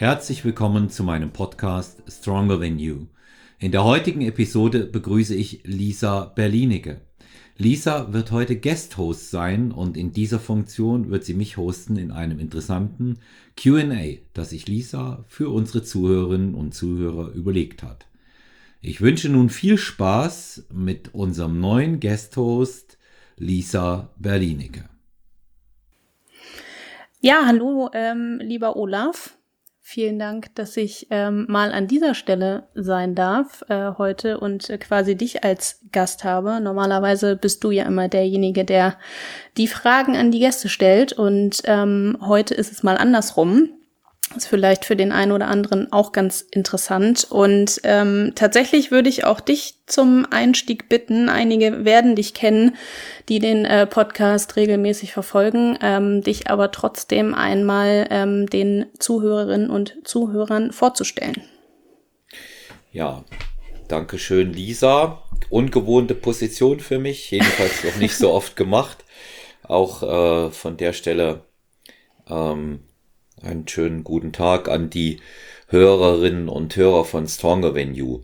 Herzlich willkommen zu meinem Podcast Stronger Than You. In der heutigen Episode begrüße ich Lisa Berlinecke. Lisa wird heute Guest-Host sein und in dieser Funktion wird sie mich hosten in einem interessanten QA, das sich Lisa für unsere Zuhörerinnen und Zuhörer überlegt hat. Ich wünsche nun viel Spaß mit unserem neuen Guest-Host Lisa Berlinecke. Ja, hallo, ähm, lieber Olaf. Vielen Dank, dass ich ähm, mal an dieser Stelle sein darf äh, heute und äh, quasi dich als Gast habe. Normalerweise bist du ja immer derjenige, der die Fragen an die Gäste stellt und ähm, heute ist es mal andersrum ist vielleicht für den einen oder anderen auch ganz interessant. Und ähm, tatsächlich würde ich auch dich zum Einstieg bitten. Einige werden dich kennen, die den äh, Podcast regelmäßig verfolgen, ähm, dich aber trotzdem einmal ähm, den Zuhörerinnen und Zuhörern vorzustellen. Ja, danke schön, Lisa. Ungewohnte Position für mich, jedenfalls noch nicht so oft gemacht. Auch äh, von der Stelle ähm, einen schönen guten Tag an die Hörerinnen und Hörer von Stronger Venue.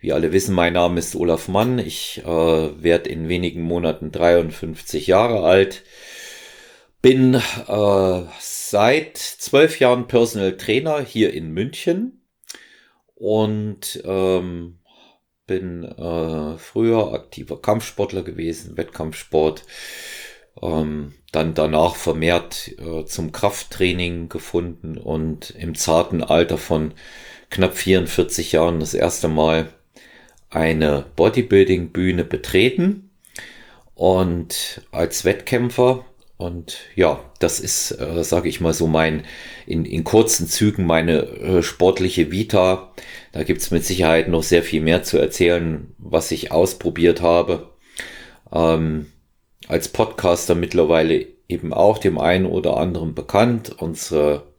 Wie alle wissen, mein Name ist Olaf Mann. Ich äh, werde in wenigen Monaten 53 Jahre alt. Bin äh, seit zwölf Jahren Personal Trainer hier in München und ähm, bin äh, früher aktiver Kampfsportler gewesen, Wettkampfsport ähm, dann danach vermehrt äh, zum Krafttraining gefunden und im zarten Alter von knapp 44 Jahren das erste Mal eine Bodybuilding-Bühne betreten und als Wettkämpfer und ja, das ist, äh, sage ich mal so, mein in, in kurzen Zügen meine äh, sportliche Vita. Da gibt's mit Sicherheit noch sehr viel mehr zu erzählen, was ich ausprobiert habe. Ähm, als Podcaster mittlerweile eben auch dem einen oder anderen bekannt. Unsere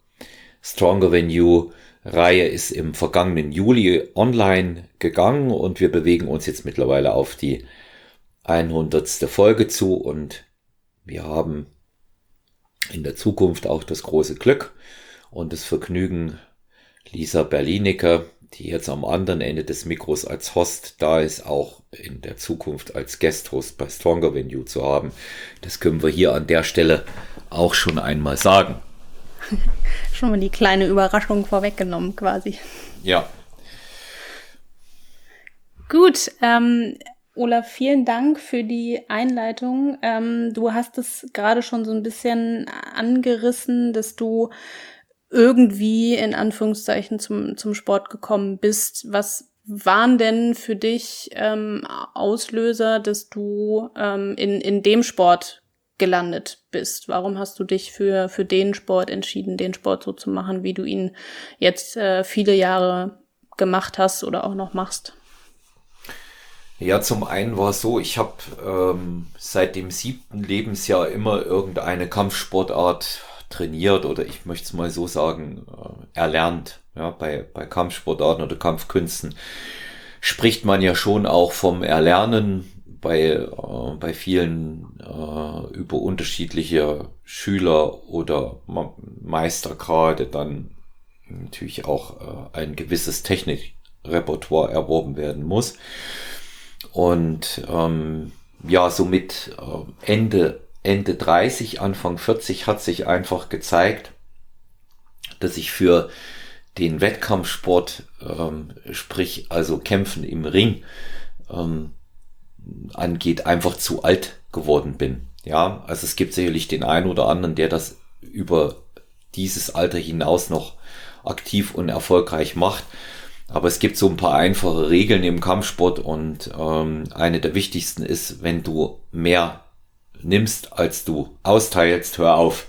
Stronger Than You Reihe ist im vergangenen Juli online gegangen und wir bewegen uns jetzt mittlerweile auf die 100. Folge zu und wir haben in der Zukunft auch das große Glück und das Vergnügen, Lisa Berlinecker die jetzt am anderen Ende des Mikros als Host da ist, auch in der Zukunft als Guest-Host bei Stronger Venue zu haben. Das können wir hier an der Stelle auch schon einmal sagen. schon mal die kleine Überraschung vorweggenommen quasi. Ja. Gut, ähm, Olaf, vielen Dank für die Einleitung. Ähm, du hast es gerade schon so ein bisschen angerissen, dass du irgendwie in Anführungszeichen zum, zum Sport gekommen bist. Was waren denn für dich ähm, Auslöser, dass du ähm, in, in dem Sport gelandet bist? Warum hast du dich für, für den Sport entschieden, den Sport so zu machen, wie du ihn jetzt äh, viele Jahre gemacht hast oder auch noch machst? Ja, zum einen war es so, ich habe ähm, seit dem siebten Lebensjahr immer irgendeine Kampfsportart trainiert oder ich möchte es mal so sagen, äh, erlernt. Ja, bei, bei Kampfsportarten oder Kampfkünsten spricht man ja schon auch vom Erlernen bei, äh, bei vielen äh, über unterschiedliche Schüler oder Meistergrade dann natürlich auch äh, ein gewisses Technikrepertoire erworben werden muss. Und ähm, ja, somit äh, Ende Ende 30, Anfang 40 hat sich einfach gezeigt, dass ich für den Wettkampfsport, ähm, sprich also Kämpfen im Ring, ähm, angeht, einfach zu alt geworden bin. Ja, also es gibt sicherlich den einen oder anderen, der das über dieses Alter hinaus noch aktiv und erfolgreich macht. Aber es gibt so ein paar einfache Regeln im Kampfsport und ähm, eine der wichtigsten ist, wenn du mehr nimmst, als du austeilst, hör auf.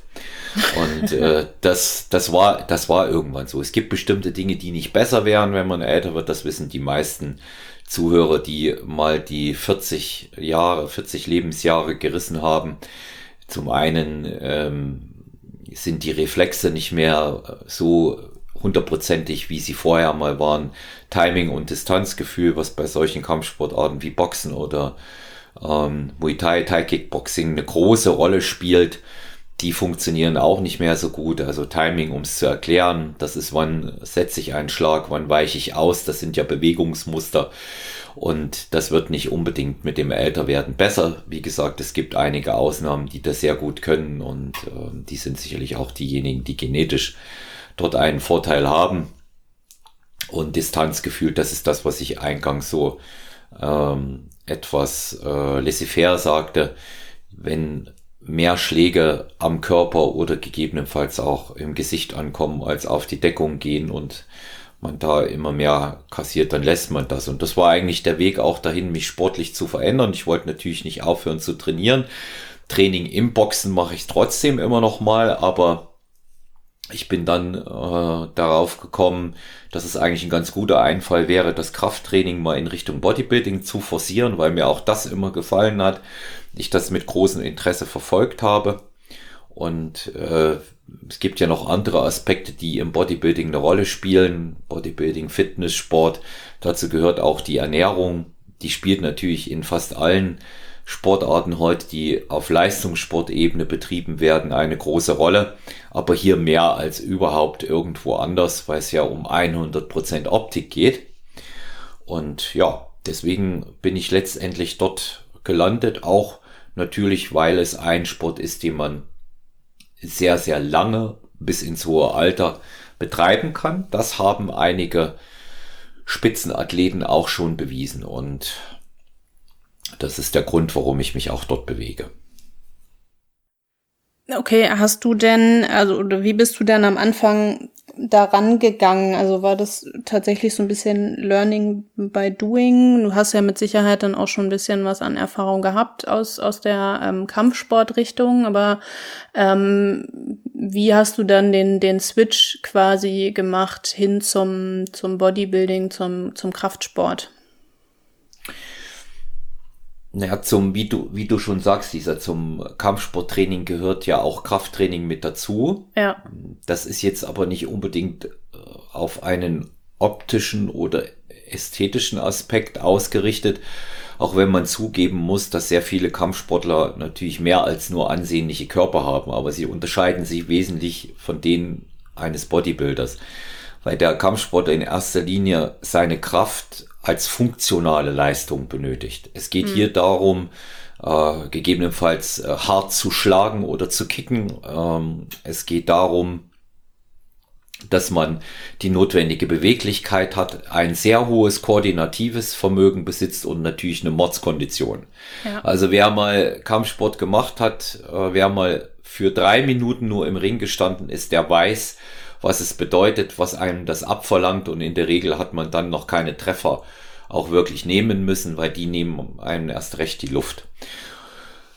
Und äh, das, das, war, das war irgendwann so. Es gibt bestimmte Dinge, die nicht besser wären, wenn man älter wird. Das wissen die meisten Zuhörer, die mal die 40 Jahre, 40 Lebensjahre gerissen haben. Zum einen ähm, sind die Reflexe nicht mehr so hundertprozentig, wie sie vorher mal waren. Timing und Distanzgefühl, was bei solchen Kampfsportarten wie Boxen oder ähm, Muay Thai, Thai Kickboxing eine große Rolle spielt. die funktionieren auch nicht mehr so gut. Also Timing, um es zu erklären, das ist, wann setze ich einen Schlag, wann weiche ich aus, das sind ja Bewegungsmuster. Und das wird nicht unbedingt mit dem Älterwerden besser. Wie gesagt, es gibt einige Ausnahmen, die das sehr gut können und äh, die sind sicherlich auch diejenigen, die genetisch dort einen Vorteil haben. Und Distanzgefühl, das ist das, was ich eingangs so ähm, etwas äh, laissez-faire sagte. Wenn mehr Schläge am Körper oder gegebenenfalls auch im Gesicht ankommen, als auf die Deckung gehen und man da immer mehr kassiert, dann lässt man das. Und das war eigentlich der Weg auch dahin, mich sportlich zu verändern. Ich wollte natürlich nicht aufhören zu trainieren. Training im Boxen mache ich trotzdem immer noch mal, aber ich bin dann äh, darauf gekommen, dass es eigentlich ein ganz guter Einfall wäre, das Krafttraining mal in Richtung Bodybuilding zu forcieren, weil mir auch das immer gefallen hat. Ich das mit großem Interesse verfolgt habe. Und äh, es gibt ja noch andere Aspekte, die im Bodybuilding eine Rolle spielen. Bodybuilding, Fitness, Sport. Dazu gehört auch die Ernährung. Die spielt natürlich in fast allen Sportarten heute, die auf Leistungssportebene betrieben werden, eine große Rolle. Aber hier mehr als überhaupt irgendwo anders, weil es ja um 100% Optik geht. Und ja, deswegen bin ich letztendlich dort gelandet, auch natürlich, weil es ein Sport ist, den man sehr, sehr lange bis ins hohe Alter betreiben kann. Das haben einige Spitzenathleten auch schon bewiesen und das ist der Grund, warum ich mich auch dort bewege. Okay, hast du denn, also oder wie bist du denn am Anfang daran gegangen? Also war das tatsächlich so ein bisschen Learning by Doing? Du hast ja mit Sicherheit dann auch schon ein bisschen was an Erfahrung gehabt aus, aus der ähm, Kampfsportrichtung, aber ähm, wie hast du dann den, den Switch quasi gemacht hin zum, zum Bodybuilding, zum, zum Kraftsport? Naja, zum, wie du, wie du schon sagst, dieser zum Kampfsporttraining gehört ja auch Krafttraining mit dazu. Ja. Das ist jetzt aber nicht unbedingt äh, auf einen optischen oder ästhetischen Aspekt ausgerichtet, auch wenn man zugeben muss, dass sehr viele Kampfsportler natürlich mehr als nur ansehnliche Körper haben, aber sie unterscheiden sich wesentlich von denen eines Bodybuilders, weil der Kampfsportler in erster Linie seine Kraft als funktionale Leistung benötigt. Es geht mhm. hier darum, äh, gegebenenfalls äh, hart zu schlagen oder zu kicken. Ähm, es geht darum, dass man die notwendige Beweglichkeit hat, ein sehr hohes koordinatives Vermögen besitzt und natürlich eine Mordskondition. Ja. Also wer mal Kampfsport gemacht hat, äh, wer mal für drei Minuten nur im Ring gestanden ist, der weiß, was es bedeutet, was einem das abverlangt und in der Regel hat man dann noch keine Treffer auch wirklich nehmen müssen, weil die nehmen einem erst recht die Luft.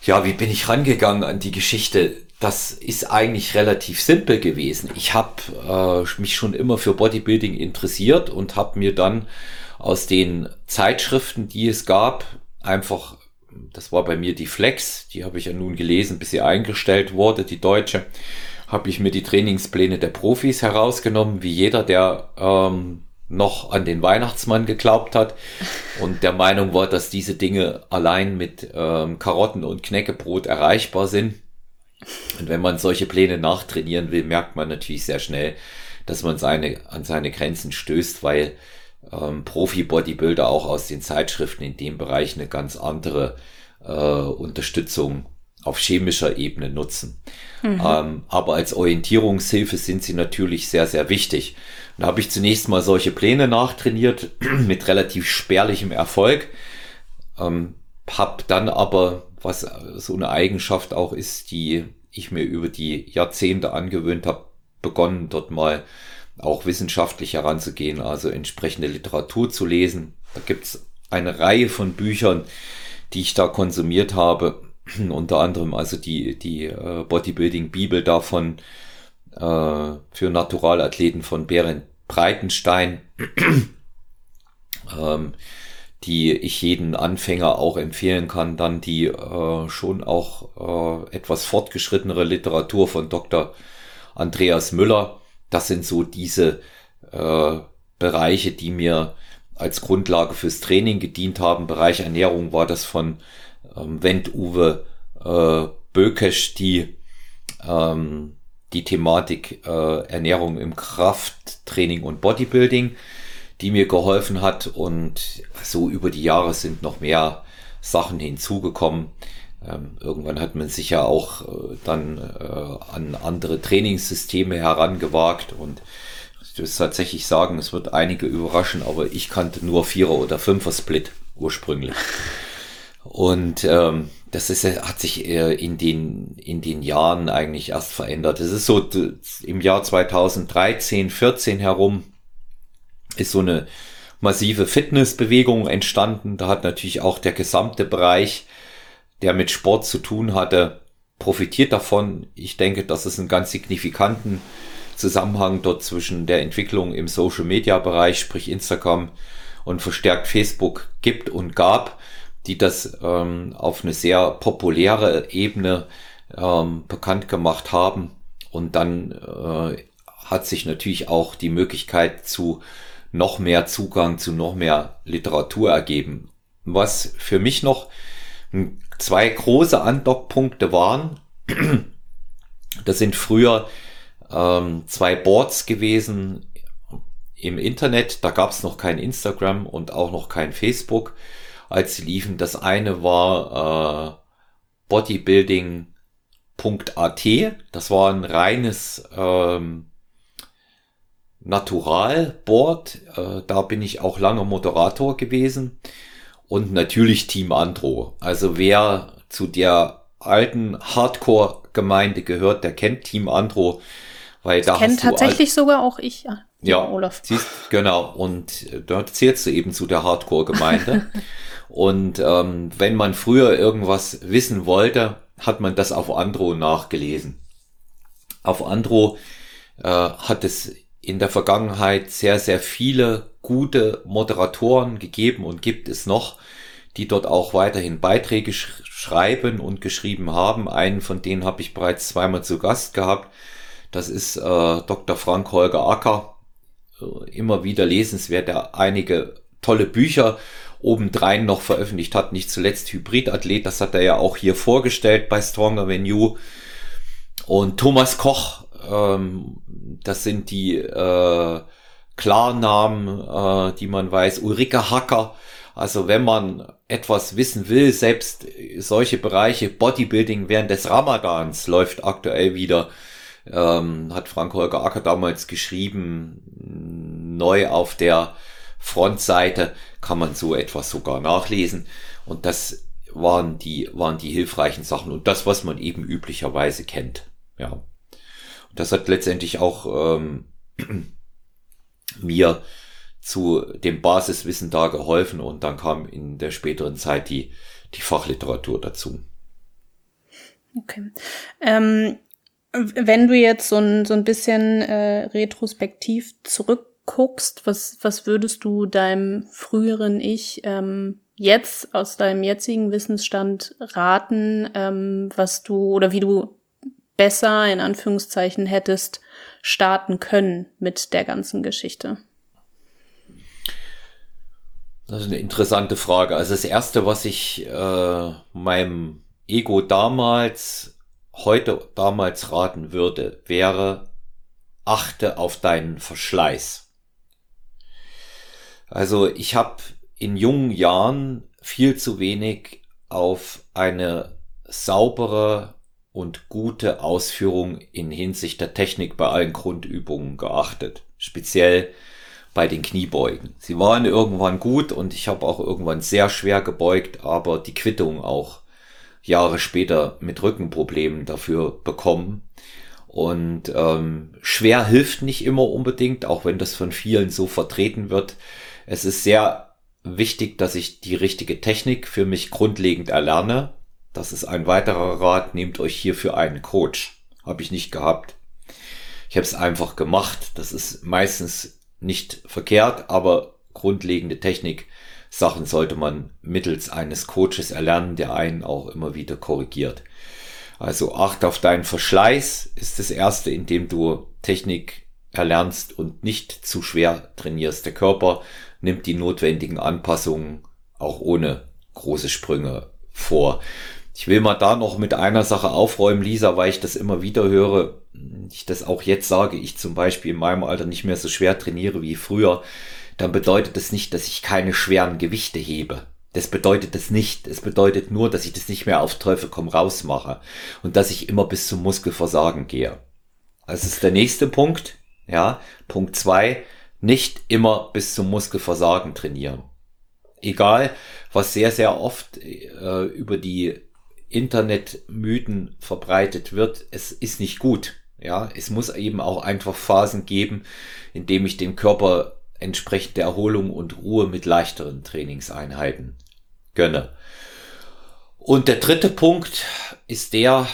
Ja, wie bin ich rangegangen an die Geschichte? Das ist eigentlich relativ simpel gewesen. Ich habe äh, mich schon immer für Bodybuilding interessiert und habe mir dann aus den Zeitschriften, die es gab, einfach, das war bei mir die Flex, die habe ich ja nun gelesen, bis sie eingestellt wurde, die deutsche, habe ich mir die Trainingspläne der Profis herausgenommen, wie jeder, der ähm, noch an den Weihnachtsmann geglaubt hat und der Meinung war, dass diese Dinge allein mit ähm, Karotten und Knäckebrot erreichbar sind. Und wenn man solche Pläne nachtrainieren will, merkt man natürlich sehr schnell, dass man seine, an seine Grenzen stößt, weil ähm, Profi-Bodybuilder auch aus den Zeitschriften in dem Bereich eine ganz andere äh, Unterstützung auf chemischer Ebene nutzen. Mhm. Ähm, aber als Orientierungshilfe sind sie natürlich sehr, sehr wichtig. Da habe ich zunächst mal solche Pläne nachtrainiert mit relativ spärlichem Erfolg. Ähm, hab dann aber, was so eine Eigenschaft auch ist, die ich mir über die Jahrzehnte angewöhnt habe, begonnen dort mal auch wissenschaftlich heranzugehen, also entsprechende Literatur zu lesen. Da gibt's eine Reihe von Büchern, die ich da konsumiert habe, unter anderem also die, die äh, Bodybuilding-Bibel davon äh, für Naturalathleten von Berend Breitenstein, ähm, die ich jeden Anfänger auch empfehlen kann. Dann die äh, schon auch äh, etwas fortgeschrittenere Literatur von Dr. Andreas Müller. Das sind so diese äh, Bereiche, die mir als Grundlage fürs Training gedient haben. Bereich Ernährung war das von ähm, Wendt Uwe äh, Bökesch die ähm, die Thematik äh, Ernährung im Krafttraining und Bodybuilding, die mir geholfen hat. Und so über die Jahre sind noch mehr Sachen hinzugekommen. Ähm, irgendwann hat man sich ja auch äh, dann äh, an andere Trainingssysteme herangewagt und ich muss tatsächlich sagen, es wird einige überraschen, aber ich kannte nur Vierer- oder Fünfer-Split ursprünglich. Und ähm, das ist, hat sich in den, in den Jahren eigentlich erst verändert. Es ist so im Jahr 2013, 14 herum ist so eine massive Fitnessbewegung entstanden. Da hat natürlich auch der gesamte Bereich, der mit Sport zu tun hatte, profitiert davon. Ich denke, dass es einen ganz signifikanten Zusammenhang dort zwischen der Entwicklung im Social Media Bereich, sprich Instagram und verstärkt Facebook gibt und gab die das ähm, auf eine sehr populäre Ebene ähm, bekannt gemacht haben. Und dann äh, hat sich natürlich auch die Möglichkeit zu noch mehr Zugang zu noch mehr Literatur ergeben. Was für mich noch zwei große Andockpunkte waren, das sind früher ähm, zwei Boards gewesen im Internet. Da gab es noch kein Instagram und auch noch kein Facebook als sie liefen. Das eine war äh, bodybuilding.at. Das war ein reines ähm, Naturalboard. Äh, da bin ich auch lange Moderator gewesen. Und natürlich Team Andro. Also wer zu der alten Hardcore-Gemeinde gehört, der kennt Team Andro. Weil das da kennt tatsächlich sogar auch ich. Ja, ja Olaf. Siehst, genau. Und äh, dort zählst du eben zu der Hardcore-Gemeinde. Und ähm, wenn man früher irgendwas wissen wollte, hat man das auf Andro nachgelesen. Auf Andro äh, hat es in der Vergangenheit sehr, sehr viele gute Moderatoren gegeben und gibt es noch, die dort auch weiterhin Beiträge sch schreiben und geschrieben haben. Einen von denen habe ich bereits zweimal zu Gast gehabt. Das ist äh, Dr. Frank Holger Acker. Äh, immer wieder lesenswert, der einige tolle Bücher obendrein noch veröffentlicht hat. Nicht zuletzt Hybridathlet, das hat er ja auch hier vorgestellt bei Stronger Venue. Und Thomas Koch, ähm, das sind die äh, Klarnamen, äh, die man weiß. Ulrike Hacker. Also wenn man etwas wissen will, selbst solche Bereiche, Bodybuilding während des Ramadans läuft aktuell wieder, ähm, hat Frank Holger Acker damals geschrieben, neu auf der Frontseite kann man so etwas sogar nachlesen. Und das waren die, waren die hilfreichen Sachen und das, was man eben üblicherweise kennt. Ja. Und das hat letztendlich auch ähm, mir zu dem Basiswissen da geholfen und dann kam in der späteren Zeit die, die Fachliteratur dazu. Okay. Ähm, wenn du jetzt so ein, so ein bisschen äh, retrospektiv zurück guckst, was, was würdest du deinem früheren Ich ähm, jetzt aus deinem jetzigen Wissensstand raten, ähm, was du oder wie du besser in Anführungszeichen hättest starten können mit der ganzen Geschichte? Das ist eine interessante Frage. Also das erste, was ich äh, meinem Ego damals, heute damals raten würde, wäre, achte auf deinen Verschleiß. Also ich habe in jungen Jahren viel zu wenig auf eine saubere und gute Ausführung in Hinsicht der Technik bei allen Grundübungen geachtet. Speziell bei den Kniebeugen. Sie waren irgendwann gut und ich habe auch irgendwann sehr schwer gebeugt, aber die Quittung auch Jahre später mit Rückenproblemen dafür bekommen. Und ähm, schwer hilft nicht immer unbedingt, auch wenn das von vielen so vertreten wird. Es ist sehr wichtig, dass ich die richtige Technik für mich grundlegend erlerne. Das ist ein weiterer Rat. Nehmt euch hierfür einen Coach. Habe ich nicht gehabt. Ich habe es einfach gemacht. Das ist meistens nicht verkehrt, aber grundlegende Technik Sachen sollte man mittels eines Coaches erlernen, der einen auch immer wieder korrigiert. Also acht auf deinen Verschleiß ist das erste, indem du Technik erlernst und nicht zu schwer trainierst. Der Körper nimmt die notwendigen Anpassungen auch ohne große Sprünge vor. Ich will mal da noch mit einer Sache aufräumen, Lisa, weil ich das immer wieder höre. Ich das auch jetzt sage, ich zum Beispiel in meinem Alter nicht mehr so schwer trainiere wie früher. Dann bedeutet das nicht, dass ich keine schweren Gewichte hebe. Das bedeutet das nicht. Es bedeutet nur, dass ich das nicht mehr auf Teufel komm raus mache und dass ich immer bis zum Muskelversagen gehe. Das ist der nächste Punkt. Ja, Punkt zwei: Nicht immer bis zum Muskelversagen trainieren. Egal, was sehr, sehr oft äh, über die Internetmythen verbreitet wird, es ist nicht gut. Ja, es muss eben auch einfach Phasen geben, in dem ich dem Körper entsprechende Erholung und Ruhe mit leichteren Trainingseinheiten gönne. Und der dritte Punkt ist der,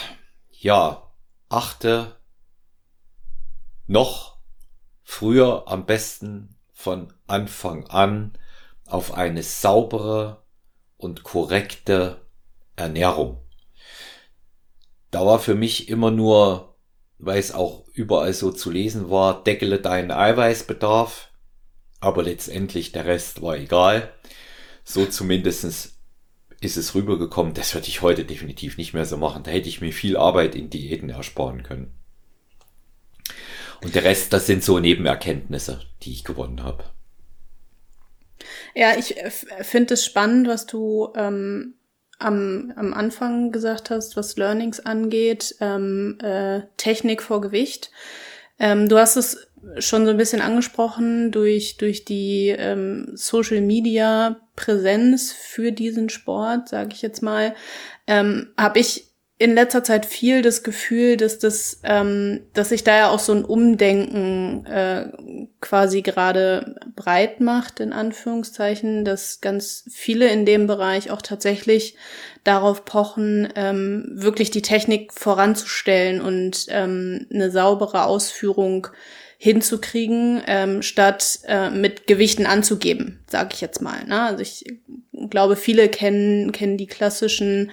ja, achte noch früher am besten von Anfang an auf eine saubere und korrekte Ernährung. Da war für mich immer nur, weil es auch überall so zu lesen war, deckele deinen Eiweißbedarf, aber letztendlich der Rest war egal. So zumindestens ist es rübergekommen. Das würde ich heute definitiv nicht mehr so machen. Da hätte ich mir viel Arbeit in Diäten ersparen können. Und der Rest, das sind so Nebenerkenntnisse, die ich gewonnen habe. Ja, ich finde es spannend, was du ähm, am, am Anfang gesagt hast, was Learnings angeht, ähm, äh, Technik vor Gewicht. Ähm, du hast es schon so ein bisschen angesprochen durch, durch die ähm, Social Media Präsenz für diesen Sport, sage ich jetzt mal, ähm, habe ich in letzter Zeit viel das Gefühl, dass das, ähm, dass sich da ja auch so ein Umdenken äh, quasi gerade breit macht, in Anführungszeichen, dass ganz viele in dem Bereich auch tatsächlich darauf pochen, ähm, wirklich die Technik voranzustellen und ähm, eine saubere Ausführung hinzukriegen, ähm, statt äh, mit Gewichten anzugeben, sage ich jetzt mal. Ne? Also ich glaube, viele kennen kennen die klassischen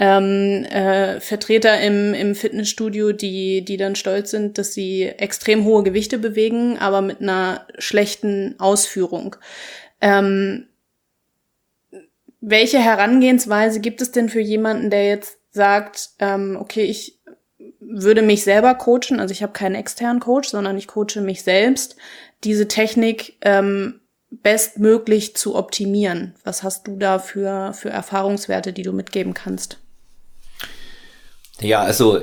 ähm, äh, Vertreter im, im Fitnessstudio, die, die dann stolz sind, dass sie extrem hohe Gewichte bewegen, aber mit einer schlechten Ausführung. Ähm, welche Herangehensweise gibt es denn für jemanden, der jetzt sagt, ähm, okay, ich würde mich selber coachen, also ich habe keinen externen Coach, sondern ich coache mich selbst, diese Technik ähm, bestmöglich zu optimieren. Was hast du da für, für Erfahrungswerte, die du mitgeben kannst? Ja, also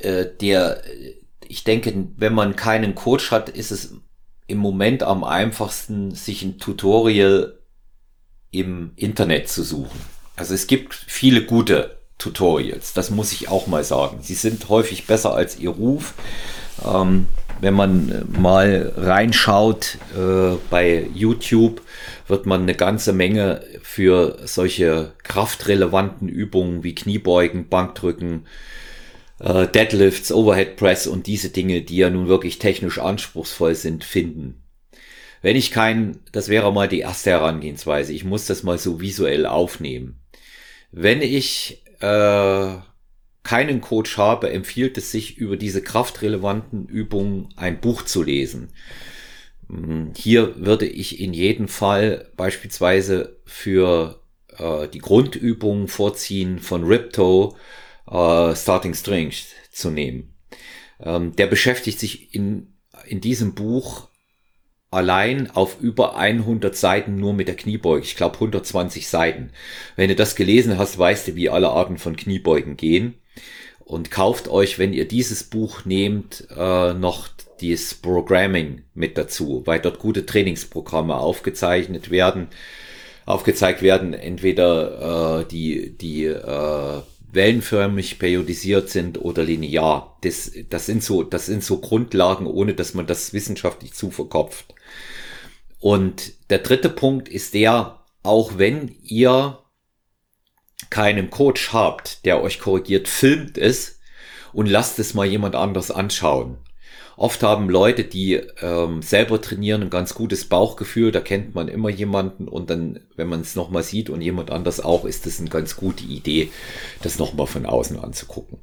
äh, der, ich denke, wenn man keinen Coach hat, ist es im Moment am einfachsten, sich ein Tutorial im Internet zu suchen. Also es gibt viele gute Tutorials, das muss ich auch mal sagen. Sie sind häufig besser als ihr Ruf. Ähm, wenn man mal reinschaut äh, bei YouTube, wird man eine ganze Menge für solche kraftrelevanten Übungen wie Kniebeugen, Bankdrücken, äh, Deadlifts, Overhead Press und diese Dinge, die ja nun wirklich technisch anspruchsvoll sind, finden. Wenn ich kein, das wäre mal die erste Herangehensweise, ich muss das mal so visuell aufnehmen. Wenn ich äh, keinen Coach habe, empfiehlt es sich, über diese kraftrelevanten Übungen ein Buch zu lesen. Hm, hier würde ich in jedem Fall beispielsweise für äh, die Grundübungen vorziehen von Ripto äh, Starting Strength zu nehmen. Ähm, der beschäftigt sich in, in diesem Buch allein auf über 100 Seiten nur mit der Kniebeuge. Ich glaube 120 Seiten. Wenn du das gelesen hast, weißt du, wie alle Arten von Kniebeugen gehen. Und kauft euch, wenn ihr dieses Buch nehmt, äh, noch dieses Programming mit dazu, weil dort gute Trainingsprogramme aufgezeichnet werden, aufgezeigt werden, entweder äh, die, die äh, wellenförmig periodisiert sind oder linear. Das, das sind so, das sind so Grundlagen, ohne dass man das wissenschaftlich zu verkopft. Und der dritte Punkt ist der, auch wenn ihr keinen Coach habt, der euch korrigiert, filmt es und lasst es mal jemand anders anschauen. Oft haben Leute, die ähm, selber trainieren, ein ganz gutes Bauchgefühl. Da kennt man immer jemanden und dann, wenn man es nochmal sieht und jemand anders auch, ist das eine ganz gute Idee, das nochmal von außen anzugucken.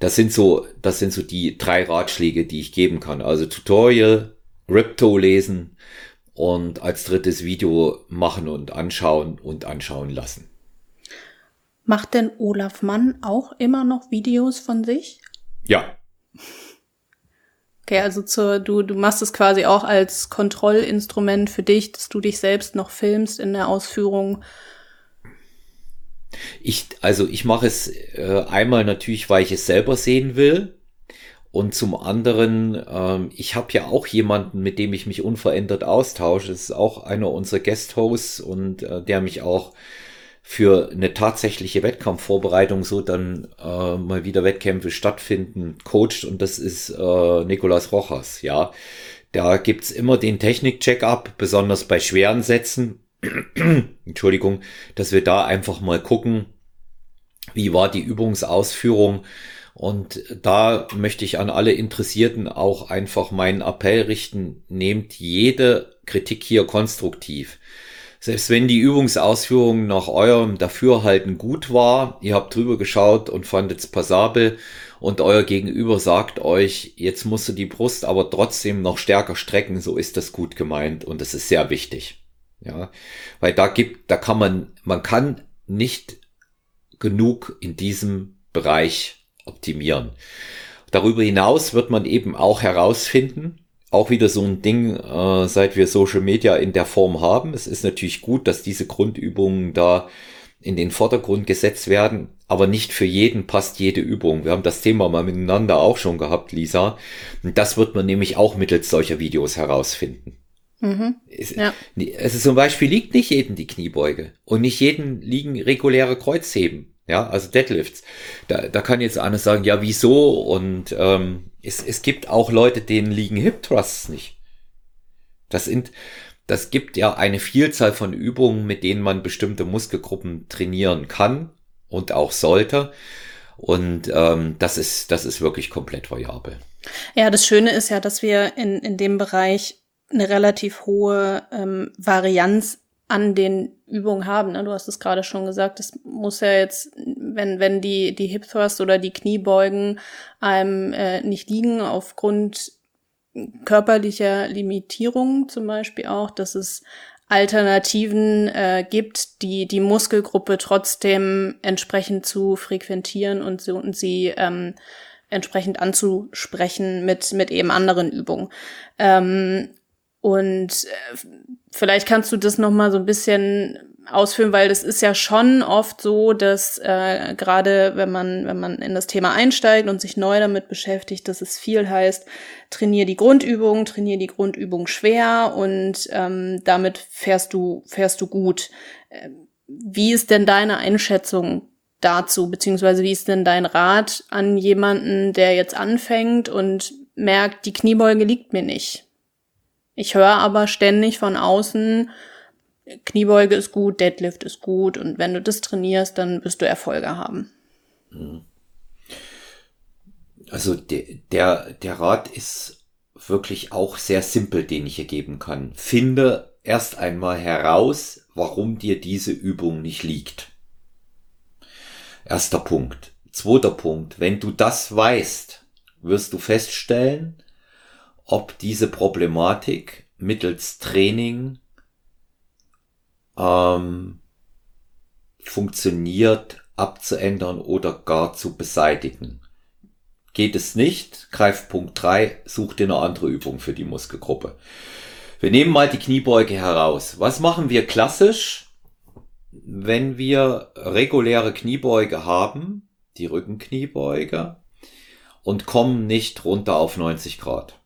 Das sind so, das sind so die drei Ratschläge, die ich geben kann. Also Tutorial, Ripto lesen und als drittes Video machen und anschauen und anschauen lassen. Macht denn Olaf Mann auch immer noch Videos von sich? Ja. Okay, also zur, du, du machst es quasi auch als Kontrollinstrument für dich, dass du dich selbst noch filmst in der Ausführung. Ich, also ich mache es äh, einmal natürlich, weil ich es selber sehen will. Und zum anderen, ähm, ich habe ja auch jemanden, mit dem ich mich unverändert austausche. Das ist auch einer unserer Guest-Hosts und äh, der mich auch für eine tatsächliche Wettkampfvorbereitung so dann äh, mal wieder Wettkämpfe stattfinden, coacht und das ist äh, Nicolas Rojas, ja. Da gibt's immer den Technik-Check-up, besonders bei schweren Sätzen. Entschuldigung, dass wir da einfach mal gucken, wie war die Übungsausführung. Und da möchte ich an alle Interessierten auch einfach meinen Appell richten, nehmt jede Kritik hier konstruktiv. Selbst wenn die Übungsausführung nach eurem Dafürhalten gut war, ihr habt drüber geschaut und fandet es passabel und euer Gegenüber sagt euch, jetzt musst du die Brust aber trotzdem noch stärker strecken, so ist das gut gemeint und das ist sehr wichtig. Ja, weil da gibt, da kann man, man kann nicht genug in diesem Bereich optimieren. Darüber hinaus wird man eben auch herausfinden, auch wieder so ein Ding, äh, seit wir Social Media in der Form haben. Es ist natürlich gut, dass diese Grundübungen da in den Vordergrund gesetzt werden, aber nicht für jeden passt jede Übung. Wir haben das Thema mal miteinander auch schon gehabt, Lisa. Und das wird man nämlich auch mittels solcher Videos herausfinden. Mhm, es, ja. Also zum Beispiel liegt nicht jedem die Kniebeuge und nicht jedem liegen reguläre Kreuzheben. Ja, also Deadlifts. Da, da kann jetzt einer sagen, ja, wieso? Und ähm, es, es gibt auch Leute, denen liegen Hip Thrusts nicht. Das sind, das gibt ja eine Vielzahl von Übungen, mit denen man bestimmte Muskelgruppen trainieren kann und auch sollte. Und ähm, das ist, das ist wirklich komplett variabel. Ja, das Schöne ist ja, dass wir in, in dem Bereich eine relativ hohe ähm, Varianz an den Übungen haben. Ne? Du hast es gerade schon gesagt, es muss ja jetzt, wenn, wenn die, die Hip Thrust oder die Kniebeugen einem äh, nicht liegen, aufgrund körperlicher Limitierung zum Beispiel auch, dass es Alternativen äh, gibt, die die Muskelgruppe trotzdem entsprechend zu frequentieren und, so, und sie ähm, entsprechend anzusprechen mit, mit eben anderen Übungen. Ähm, und äh, vielleicht kannst du das noch mal so ein bisschen ausführen, weil das ist ja schon oft so, dass äh, gerade wenn man wenn man in das Thema einsteigt und sich neu damit beschäftigt, dass es viel heißt, trainier die Grundübung, trainier die Grundübung schwer und ähm, damit fährst du fährst du gut. Äh, wie ist denn deine Einschätzung dazu, beziehungsweise wie ist denn dein Rat an jemanden, der jetzt anfängt und merkt, die Kniebeuge liegt mir nicht? Ich höre aber ständig von außen, Kniebeuge ist gut, Deadlift ist gut und wenn du das trainierst, dann wirst du Erfolge haben. Mhm. Also de, der, der Rat ist wirklich auch sehr simpel, den ich hier geben kann. Finde erst einmal heraus, warum dir diese Übung nicht liegt. Erster Punkt. Zweiter Punkt. Wenn du das weißt, wirst du feststellen, ob diese Problematik mittels Training ähm, funktioniert abzuändern oder gar zu beseitigen. Geht es nicht, greif Punkt 3, such dir eine andere Übung für die Muskelgruppe. Wir nehmen mal die Kniebeuge heraus. Was machen wir klassisch, wenn wir reguläre Kniebeuge haben, die Rückenkniebeuge, und kommen nicht runter auf 90 Grad?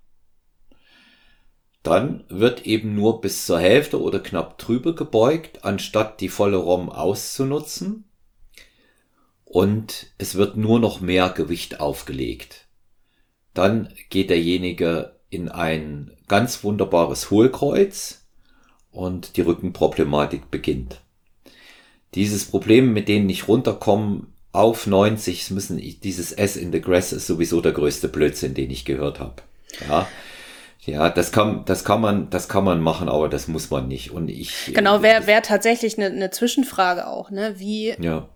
Dann wird eben nur bis zur Hälfte oder knapp drüber gebeugt, anstatt die volle ROM auszunutzen. Und es wird nur noch mehr Gewicht aufgelegt. Dann geht derjenige in ein ganz wunderbares Hohlkreuz und die Rückenproblematik beginnt. Dieses Problem, mit denen nicht runterkommen auf 90, müssen, dieses S in the Grass ist sowieso der größte Blödsinn, den ich gehört habe. Ja, ja, das kann, das kann man, das kann man machen, aber das muss man nicht. Und ich. Genau, wäre wär tatsächlich eine, eine Zwischenfrage auch, ne? Wie, ja.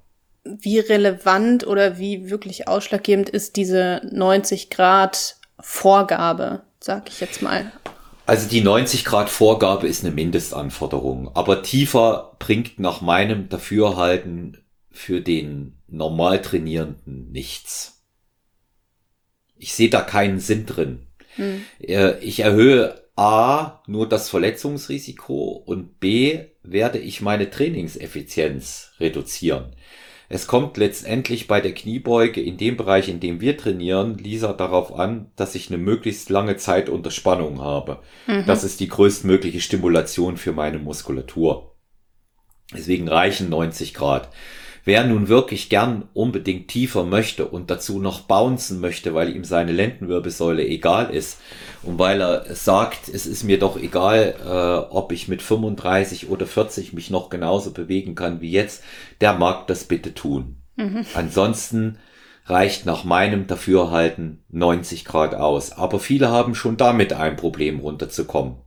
wie relevant oder wie wirklich ausschlaggebend ist diese 90 Grad Vorgabe, sag ich jetzt mal. Also die 90 Grad Vorgabe ist eine Mindestanforderung, aber tiefer bringt nach meinem Dafürhalten für den normal Trainierenden nichts. Ich sehe da keinen Sinn drin. Hm. Ich erhöhe A nur das Verletzungsrisiko und B werde ich meine Trainingseffizienz reduzieren. Es kommt letztendlich bei der Kniebeuge in dem Bereich, in dem wir trainieren, Lisa darauf an, dass ich eine möglichst lange Zeit unter Spannung habe. Mhm. Das ist die größtmögliche Stimulation für meine Muskulatur. Deswegen reichen 90 Grad. Wer nun wirklich gern unbedingt tiefer möchte und dazu noch bouncen möchte, weil ihm seine Lendenwirbelsäule egal ist und weil er sagt, es ist mir doch egal, äh, ob ich mit 35 oder 40 mich noch genauso bewegen kann wie jetzt, der mag das bitte tun. Mhm. Ansonsten reicht nach meinem Dafürhalten 90 Grad aus. Aber viele haben schon damit ein Problem runterzukommen.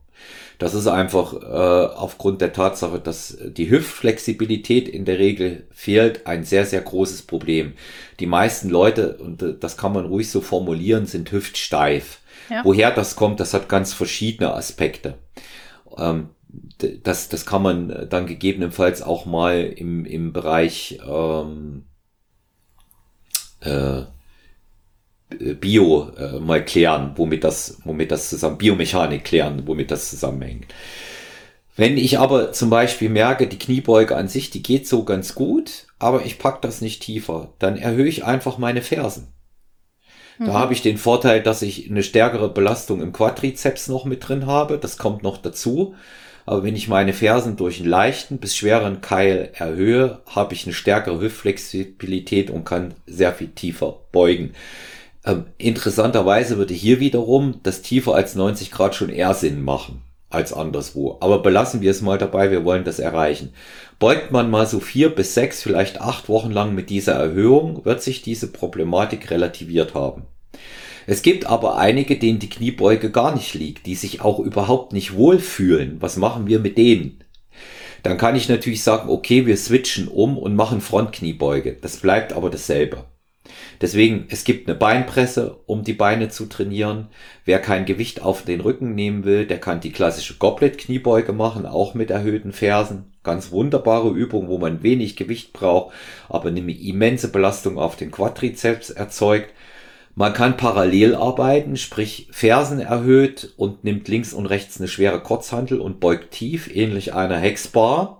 Das ist einfach äh, aufgrund der Tatsache, dass die Hüftflexibilität in der Regel fehlt, ein sehr, sehr großes Problem. Die meisten Leute, und äh, das kann man ruhig so formulieren, sind hüftsteif. Ja. Woher das kommt, das hat ganz verschiedene Aspekte. Ähm, das, das kann man dann gegebenenfalls auch mal im, im Bereich ähm, äh, Bio äh, mal klären, womit das, womit das zusammen, Biomechanik klären, womit das zusammenhängt. Wenn ich aber zum Beispiel merke, die Kniebeuge an sich, die geht so ganz gut, aber ich pack das nicht tiefer, dann erhöhe ich einfach meine Fersen. Mhm. Da habe ich den Vorteil, dass ich eine stärkere Belastung im Quadrizeps noch mit drin habe. Das kommt noch dazu. Aber wenn ich meine Fersen durch einen leichten bis schweren Keil erhöhe, habe ich eine stärkere Hüftflexibilität und kann sehr viel tiefer beugen. Ähm, interessanterweise würde hier wiederum das tiefer als 90 Grad schon eher Sinn machen als anderswo. Aber belassen wir es mal dabei, wir wollen das erreichen. Beugt man mal so vier bis sechs, vielleicht acht Wochen lang mit dieser Erhöhung, wird sich diese Problematik relativiert haben. Es gibt aber einige, denen die Kniebeuge gar nicht liegt, die sich auch überhaupt nicht wohlfühlen. Was machen wir mit denen? Dann kann ich natürlich sagen, okay, wir switchen um und machen Frontkniebeuge. Das bleibt aber dasselbe. Deswegen, es gibt eine Beinpresse, um die Beine zu trainieren. Wer kein Gewicht auf den Rücken nehmen will, der kann die klassische Goblet-Kniebeuge machen, auch mit erhöhten Fersen. Ganz wunderbare Übung, wo man wenig Gewicht braucht, aber eine immense Belastung auf den Quadrizeps erzeugt. Man kann parallel arbeiten, sprich Fersen erhöht und nimmt links und rechts eine schwere Kurzhantel und beugt tief, ähnlich einer Hexbar.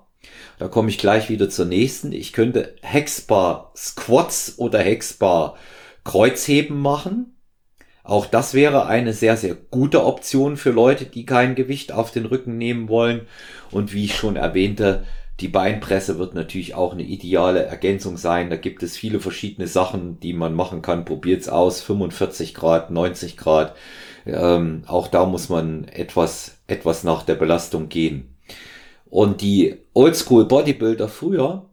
Da komme ich gleich wieder zur nächsten. Ich könnte Hexbar Squats oder Hexbar Kreuzheben machen. Auch das wäre eine sehr, sehr gute Option für Leute, die kein Gewicht auf den Rücken nehmen wollen. Und wie ich schon erwähnte, die Beinpresse wird natürlich auch eine ideale Ergänzung sein. Da gibt es viele verschiedene Sachen, die man machen kann. Probiert's aus. 45 Grad, 90 Grad. Ähm, auch da muss man etwas, etwas nach der Belastung gehen. Und die Oldschool Bodybuilder früher,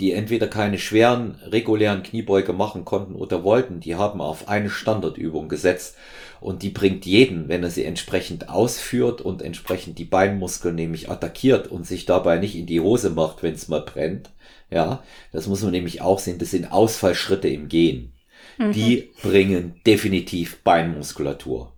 die entweder keine schweren, regulären Kniebeuge machen konnten oder wollten, die haben auf eine Standardübung gesetzt und die bringt jeden, wenn er sie entsprechend ausführt und entsprechend die Beinmuskeln nämlich attackiert und sich dabei nicht in die Hose macht, wenn es mal brennt. Ja, das muss man nämlich auch sehen, das sind Ausfallschritte im Gehen. Mhm. Die bringen definitiv Beinmuskulatur.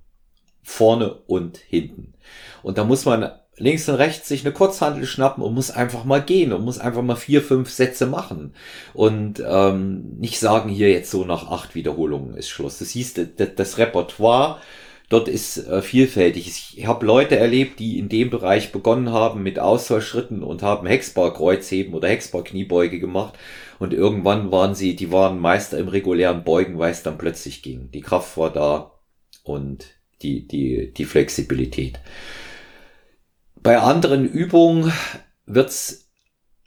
Vorne und hinten. Und da muss man links und rechts sich eine Kurzhandel schnappen und muss einfach mal gehen und muss einfach mal vier, fünf Sätze machen und ähm, nicht sagen, hier jetzt so nach acht Wiederholungen ist Schluss. Das hieß, das, Repertoire dort ist äh, vielfältig. Ich habe Leute erlebt, die in dem Bereich begonnen haben mit Ausfallschritten und haben Hexbar-Kreuzheben oder Hexbar-Kniebeuge gemacht und irgendwann waren sie, die waren Meister im regulären Beugen, weil es dann plötzlich ging. Die Kraft war da und die, die, die Flexibilität. Bei anderen Übungen wird's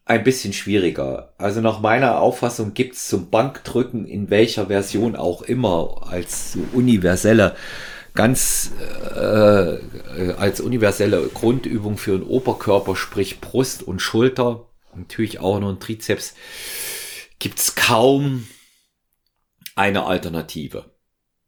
ein bisschen schwieriger. Also nach meiner Auffassung gibt's zum Bankdrücken in welcher Version auch immer als so universelle ganz äh, als universelle Grundübung für den Oberkörper, sprich Brust und Schulter, natürlich auch noch ein Trizeps, gibt's kaum eine Alternative.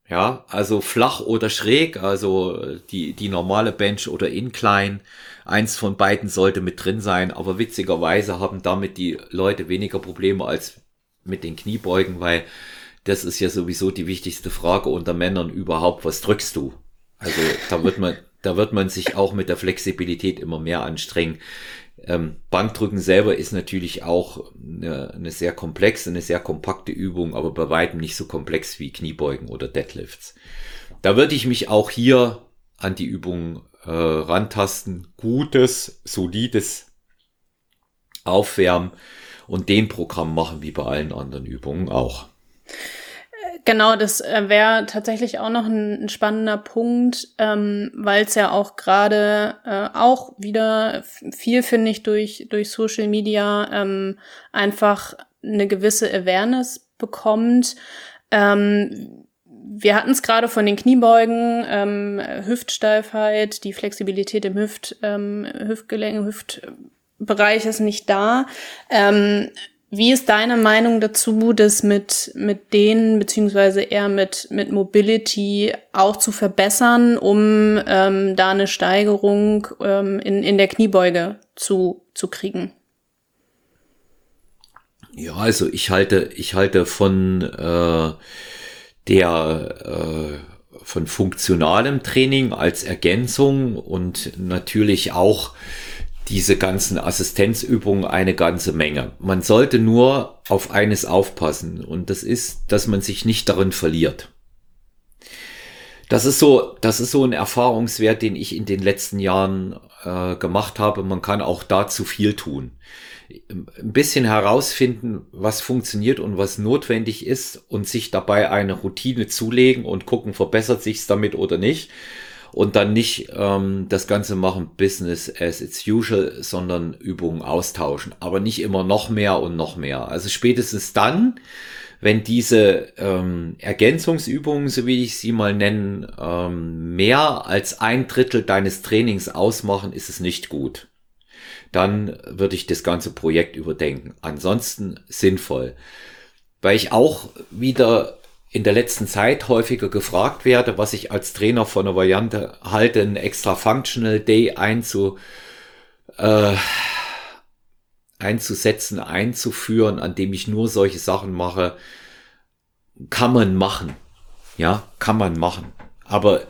Ja, also flach oder schräg, also die, die normale Bench oder Incline, eins von beiden sollte mit drin sein, aber witzigerweise haben damit die Leute weniger Probleme als mit den Kniebeugen, weil das ist ja sowieso die wichtigste Frage unter Männern überhaupt, was drückst du? Also da wird man, da wird man sich auch mit der Flexibilität immer mehr anstrengen. Ähm, Bankdrücken selber ist natürlich auch eine, eine sehr komplexe, eine sehr kompakte Übung, aber bei weitem nicht so komplex wie Kniebeugen oder Deadlifts. Da würde ich mich auch hier an die Übung äh, rantasten. Gutes, solides Aufwärmen und den Programm machen wie bei allen anderen Übungen auch. Genau, das äh, wäre tatsächlich auch noch ein, ein spannender Punkt, ähm, weil es ja auch gerade äh, auch wieder viel, finde ich, durch, durch Social Media ähm, einfach eine gewisse Awareness bekommt. Ähm, wir hatten es gerade von den Kniebeugen, ähm, Hüftsteifheit, die Flexibilität im Hüft, ähm, Hüftgelenk, Hüftbereich ist nicht da. Ähm, wie ist deine Meinung dazu, das mit, mit denen, beziehungsweise eher mit, mit Mobility auch zu verbessern, um ähm, da eine Steigerung ähm, in, in der Kniebeuge zu, zu kriegen? Ja, also ich halte, ich halte von äh, der äh, von funktionalem Training als Ergänzung und natürlich auch diese ganzen Assistenzübungen eine ganze Menge. Man sollte nur auf eines aufpassen und das ist, dass man sich nicht darin verliert. Das ist so, das ist so ein Erfahrungswert, den ich in den letzten Jahren äh, gemacht habe. Man kann auch da zu viel tun. Ein bisschen herausfinden, was funktioniert und was notwendig ist und sich dabei eine Routine zulegen und gucken, verbessert sich's damit oder nicht und dann nicht ähm, das Ganze machen Business as it's usual, sondern Übungen austauschen, aber nicht immer noch mehr und noch mehr. Also spätestens dann, wenn diese ähm, Ergänzungsübungen, so wie ich sie mal nennen, ähm, mehr als ein Drittel deines Trainings ausmachen, ist es nicht gut. Dann würde ich das ganze Projekt überdenken. Ansonsten sinnvoll. Weil ich auch wieder in der letzten Zeit häufiger gefragt werde, was ich als Trainer von einer Variante halte, einen extra Functional Day einzu, äh, einzusetzen, einzuführen, an dem ich nur solche Sachen mache, kann man machen. Ja, kann man machen. Aber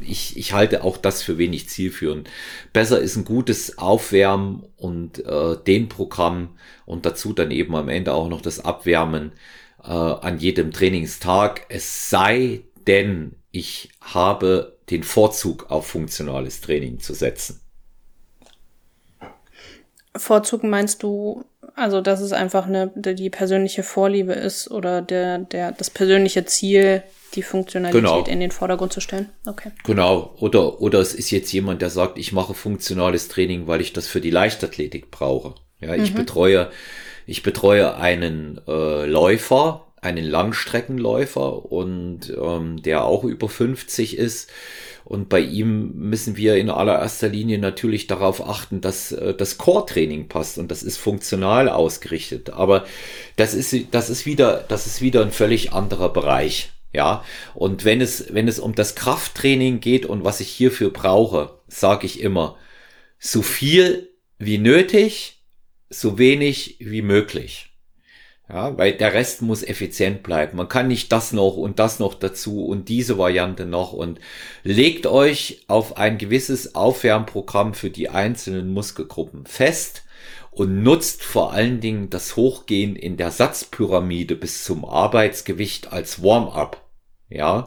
ich, ich halte auch das für wenig zielführend. Besser ist ein gutes Aufwärmen und äh, den Programm und dazu dann eben am Ende auch noch das Abwärmen äh, an jedem Trainingstag, es sei denn, ich habe den Vorzug auf funktionales Training zu setzen. Vorzug meinst du, also dass es einfach eine die persönliche Vorliebe ist oder der der das persönliche Ziel, die Funktionalität genau. in den Vordergrund zu stellen? Okay. Genau. Oder oder es ist jetzt jemand, der sagt, ich mache funktionales Training, weil ich das für die Leichtathletik brauche. Ja, ich mhm. betreue ich betreue einen äh, Läufer, einen Langstreckenläufer und ähm, der auch über 50 ist. Und bei ihm müssen wir in allererster Linie natürlich darauf achten, dass äh, das Core-Training passt und das ist funktional ausgerichtet. Aber das ist, das ist wieder, das ist wieder ein völlig anderer Bereich. Ja, und wenn es, wenn es um das Krafttraining geht und was ich hierfür brauche, sage ich immer, so viel wie nötig, so wenig wie möglich. Ja, weil der Rest muss effizient bleiben. Man kann nicht das noch und das noch dazu und diese Variante noch und legt euch auf ein gewisses Aufwärmprogramm für die einzelnen Muskelgruppen fest und nutzt vor allen Dingen das Hochgehen in der Satzpyramide bis zum Arbeitsgewicht als Warm-up. Ja,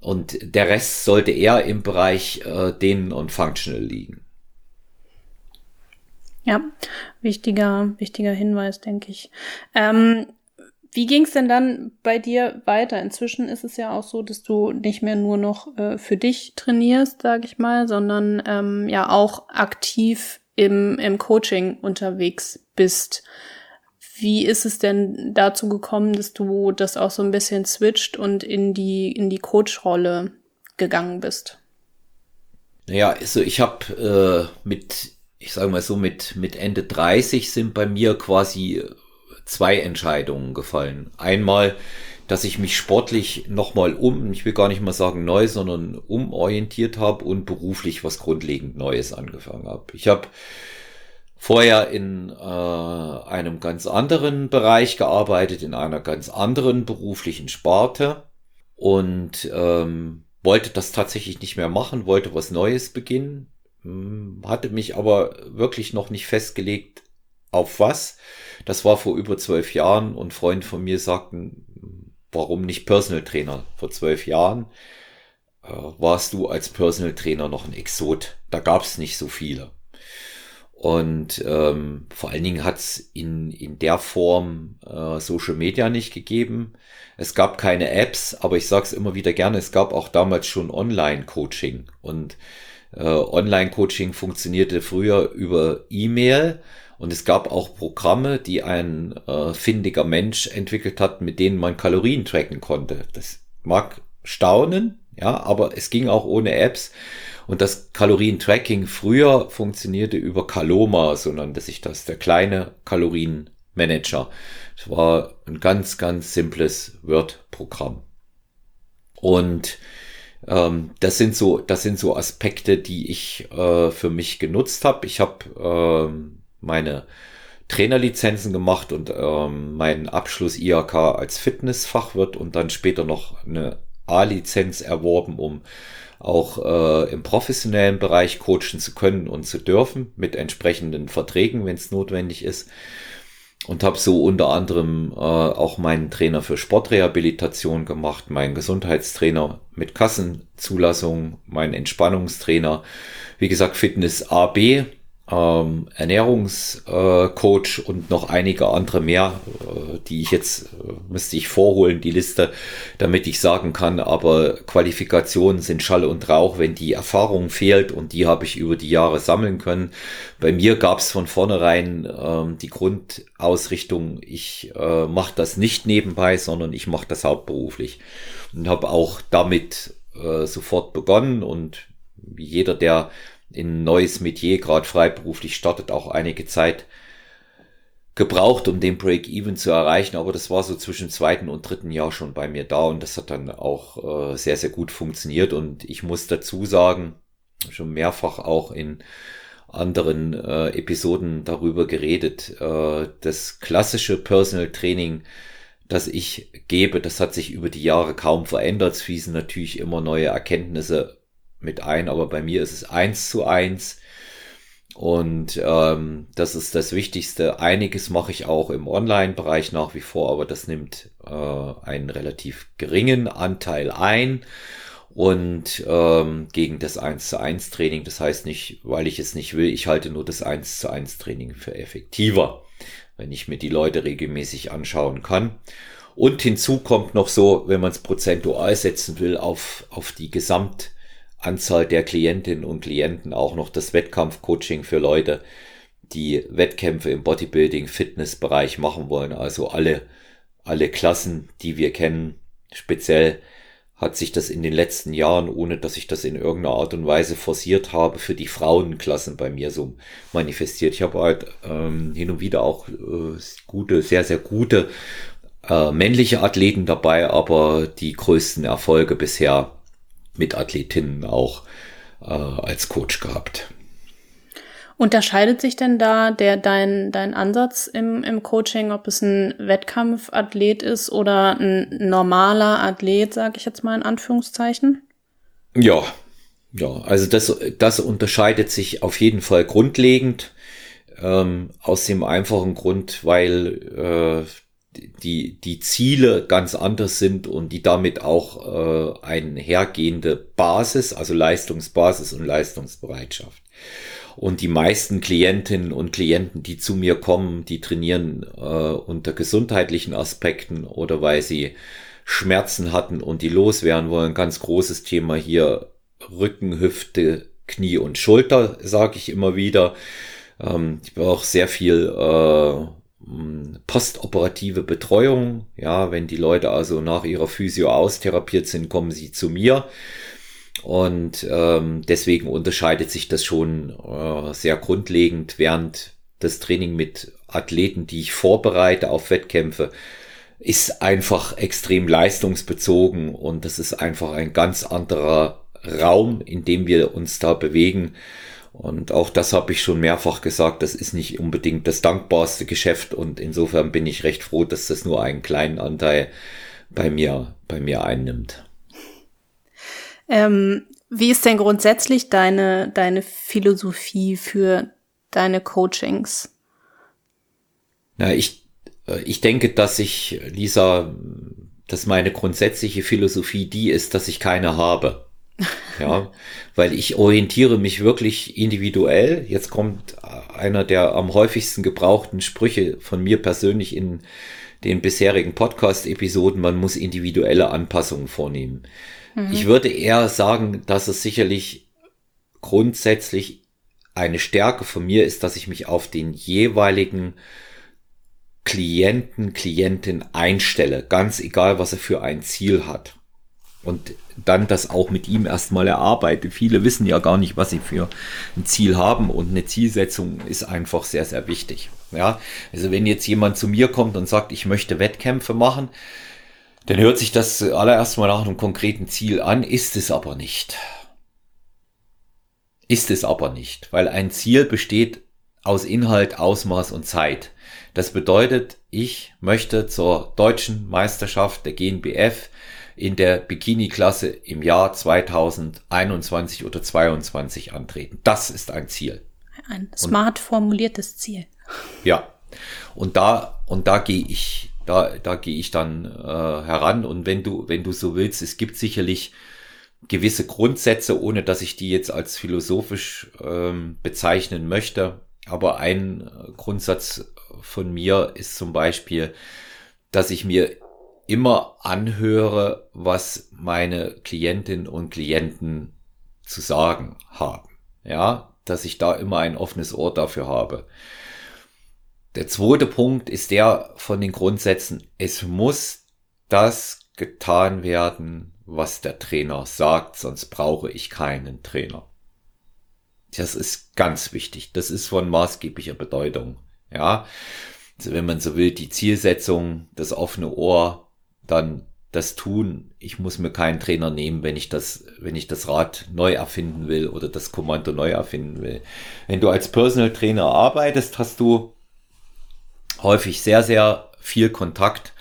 und der Rest sollte eher im Bereich äh, Dehnen und Functional liegen. Ja, wichtiger, wichtiger Hinweis, denke ich. Ähm, wie ging es denn dann bei dir weiter? Inzwischen ist es ja auch so, dass du nicht mehr nur noch äh, für dich trainierst, sage ich mal, sondern ähm, ja auch aktiv im, im Coaching unterwegs bist. Wie ist es denn dazu gekommen, dass du das auch so ein bisschen switcht und in die in die Coach-Rolle gegangen bist? Ja, also ich habe äh, mit ich sage mal so, mit, mit Ende 30 sind bei mir quasi zwei Entscheidungen gefallen. Einmal, dass ich mich sportlich nochmal um, ich will gar nicht mal sagen neu, sondern umorientiert habe und beruflich was grundlegend Neues angefangen habe. Ich habe vorher in äh, einem ganz anderen Bereich gearbeitet, in einer ganz anderen beruflichen Sparte und ähm, wollte das tatsächlich nicht mehr machen, wollte was Neues beginnen hatte mich aber wirklich noch nicht festgelegt, auf was. Das war vor über zwölf Jahren und Freunde von mir sagten, warum nicht Personal Trainer? Vor zwölf Jahren äh, warst du als Personal Trainer noch ein Exot. Da gab es nicht so viele. Und ähm, vor allen Dingen hat es in, in der Form äh, Social Media nicht gegeben. Es gab keine Apps, aber ich sage es immer wieder gerne, es gab auch damals schon Online-Coaching. Und äh, Online-Coaching funktionierte früher über E-Mail. Und es gab auch Programme, die ein äh, findiger Mensch entwickelt hat, mit denen man Kalorien tracken konnte. Das mag staunen, ja, aber es ging auch ohne Apps. Und das Kalorientracking früher funktionierte über Kaloma, so nannte sich das, der kleine Kalorienmanager. Es war ein ganz, ganz simples Word-Programm. Und ähm, das sind so, das sind so Aspekte, die ich äh, für mich genutzt habe. Ich habe ähm, meine Trainerlizenzen gemacht und ähm, meinen Abschluss IHK als Fitnessfachwirt und dann später noch eine A-Lizenz erworben, um auch äh, im professionellen Bereich coachen zu können und zu dürfen, mit entsprechenden Verträgen, wenn es notwendig ist. Und habe so unter anderem äh, auch meinen Trainer für Sportrehabilitation gemacht, meinen Gesundheitstrainer mit Kassenzulassung, meinen Entspannungstrainer, wie gesagt Fitness AB ähm, Ernährungscoach äh, und noch einige andere mehr, äh, die ich jetzt äh, müsste ich vorholen, die Liste, damit ich sagen kann, aber Qualifikationen sind Schall und Rauch, wenn die Erfahrung fehlt und die habe ich über die Jahre sammeln können. Bei mir gab es von vornherein ähm, die Grundausrichtung, ich äh, mache das nicht nebenbei, sondern ich mache das hauptberuflich und habe auch damit äh, sofort begonnen und jeder, der in neues Metier, gerade freiberuflich startet, auch einige Zeit gebraucht, um den Break-Even zu erreichen, aber das war so zwischen zweiten und dritten Jahr schon bei mir da und das hat dann auch äh, sehr, sehr gut funktioniert. Und ich muss dazu sagen, schon mehrfach auch in anderen äh, Episoden darüber geredet, äh, das klassische Personal Training, das ich gebe, das hat sich über die Jahre kaum verändert, es fließen natürlich immer neue Erkenntnisse mit ein, aber bei mir ist es eins zu eins. Und ähm, das ist das Wichtigste. Einiges mache ich auch im Online-Bereich nach wie vor, aber das nimmt äh, einen relativ geringen Anteil ein. Und ähm, gegen das 1 zu 1 Training, das heißt nicht, weil ich es nicht will, ich halte nur das 1 zu 1 Training für effektiver, wenn ich mir die Leute regelmäßig anschauen kann. Und hinzu kommt noch so, wenn man es prozentual setzen will, auf, auf die Gesamt- Anzahl der Klientinnen und Klienten auch noch das Wettkampfcoaching für Leute, die Wettkämpfe im Bodybuilding, Fitnessbereich machen wollen. Also alle, alle Klassen, die wir kennen. Speziell hat sich das in den letzten Jahren, ohne dass ich das in irgendeiner Art und Weise forciert habe, für die Frauenklassen bei mir so manifestiert. Ich habe halt ähm, hin und wieder auch äh, gute, sehr, sehr gute äh, männliche Athleten dabei, aber die größten Erfolge bisher mit Athletinnen auch äh, als Coach gehabt. Unterscheidet sich denn da der dein dein Ansatz im im Coaching, ob es ein Wettkampfathlet ist oder ein normaler Athlet, sage ich jetzt mal in Anführungszeichen? Ja, ja, also das das unterscheidet sich auf jeden Fall grundlegend ähm, aus dem einfachen Grund, weil äh, die, die Ziele ganz anders sind und die damit auch äh, einhergehende Basis, also Leistungsbasis und Leistungsbereitschaft. Und die meisten Klientinnen und Klienten, die zu mir kommen, die trainieren äh, unter gesundheitlichen Aspekten oder weil sie Schmerzen hatten und die loswerden wollen. Ganz großes Thema hier Rücken, Hüfte, Knie und Schulter, sage ich immer wieder. Ähm, ich habe auch sehr viel äh, postoperative Betreuung. Ja, wenn die Leute also nach ihrer Physio austherapiert sind, kommen sie zu mir. Und ähm, deswegen unterscheidet sich das schon äh, sehr grundlegend, während das Training mit Athleten, die ich vorbereite auf Wettkämpfe, ist einfach extrem leistungsbezogen und das ist einfach ein ganz anderer Raum, in dem wir uns da bewegen. Und auch das habe ich schon mehrfach gesagt, das ist nicht unbedingt das dankbarste Geschäft und insofern bin ich recht froh, dass das nur einen kleinen Anteil bei mir, bei mir einnimmt. Ähm, Wie ist denn grundsätzlich deine, deine Philosophie für deine Coachings? Na, ich, äh, ich denke, dass ich, Lisa, dass meine grundsätzliche Philosophie die ist, dass ich keine habe. Ja, weil ich orientiere mich wirklich individuell. Jetzt kommt einer der am häufigsten gebrauchten Sprüche von mir persönlich in den bisherigen Podcast-Episoden. Man muss individuelle Anpassungen vornehmen. Mhm. Ich würde eher sagen, dass es sicherlich grundsätzlich eine Stärke von mir ist, dass ich mich auf den jeweiligen Klienten, Klientin einstelle, ganz egal, was er für ein Ziel hat. Und dann das auch mit ihm erstmal erarbeite. Viele wissen ja gar nicht, was sie für ein Ziel haben und eine Zielsetzung ist einfach sehr, sehr wichtig. Ja, also wenn jetzt jemand zu mir kommt und sagt, ich möchte Wettkämpfe machen, dann hört sich das allererst mal nach einem konkreten Ziel an, ist es aber nicht. Ist es aber nicht, weil ein Ziel besteht aus Inhalt, Ausmaß und Zeit. Das bedeutet, ich möchte zur deutschen Meisterschaft der GNBF in der Bikini-Klasse im Jahr 2021 oder 2022 antreten. Das ist ein Ziel. Ein smart und, formuliertes Ziel. Ja. Und da, und da gehe ich da, da gehe ich dann äh, heran. Und wenn du, wenn du so willst, es gibt sicherlich gewisse Grundsätze, ohne dass ich die jetzt als philosophisch ähm, bezeichnen möchte. Aber ein Grundsatz von mir ist zum Beispiel, dass ich mir immer anhöre, was meine Klientinnen und Klienten zu sagen haben. Ja, dass ich da immer ein offenes Ohr dafür habe. Der zweite Punkt ist der von den Grundsätzen. Es muss das getan werden, was der Trainer sagt, sonst brauche ich keinen Trainer. Das ist ganz wichtig. Das ist von maßgeblicher Bedeutung. Ja, also wenn man so will, die Zielsetzung, das offene Ohr, dann das tun. Ich muss mir keinen Trainer nehmen, wenn ich das, wenn ich das Rad neu erfinden will oder das Kommando neu erfinden will. Wenn du als Personal Trainer arbeitest, hast du häufig sehr, sehr viel Kontakt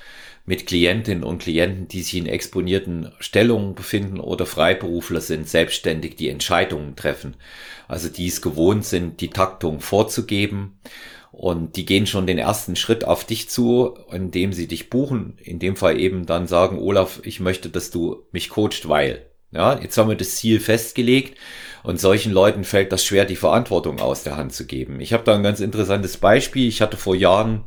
mit Klientinnen und Klienten, die sich in exponierten Stellungen befinden oder Freiberufler sind, selbstständig die Entscheidungen treffen. Also die es gewohnt sind, die Taktung vorzugeben. Und die gehen schon den ersten Schritt auf dich zu, indem sie dich buchen. In dem Fall eben dann sagen, Olaf, ich möchte, dass du mich coacht, weil. Ja, jetzt haben wir das Ziel festgelegt und solchen Leuten fällt das schwer, die Verantwortung aus der Hand zu geben. Ich habe da ein ganz interessantes Beispiel. Ich hatte vor Jahren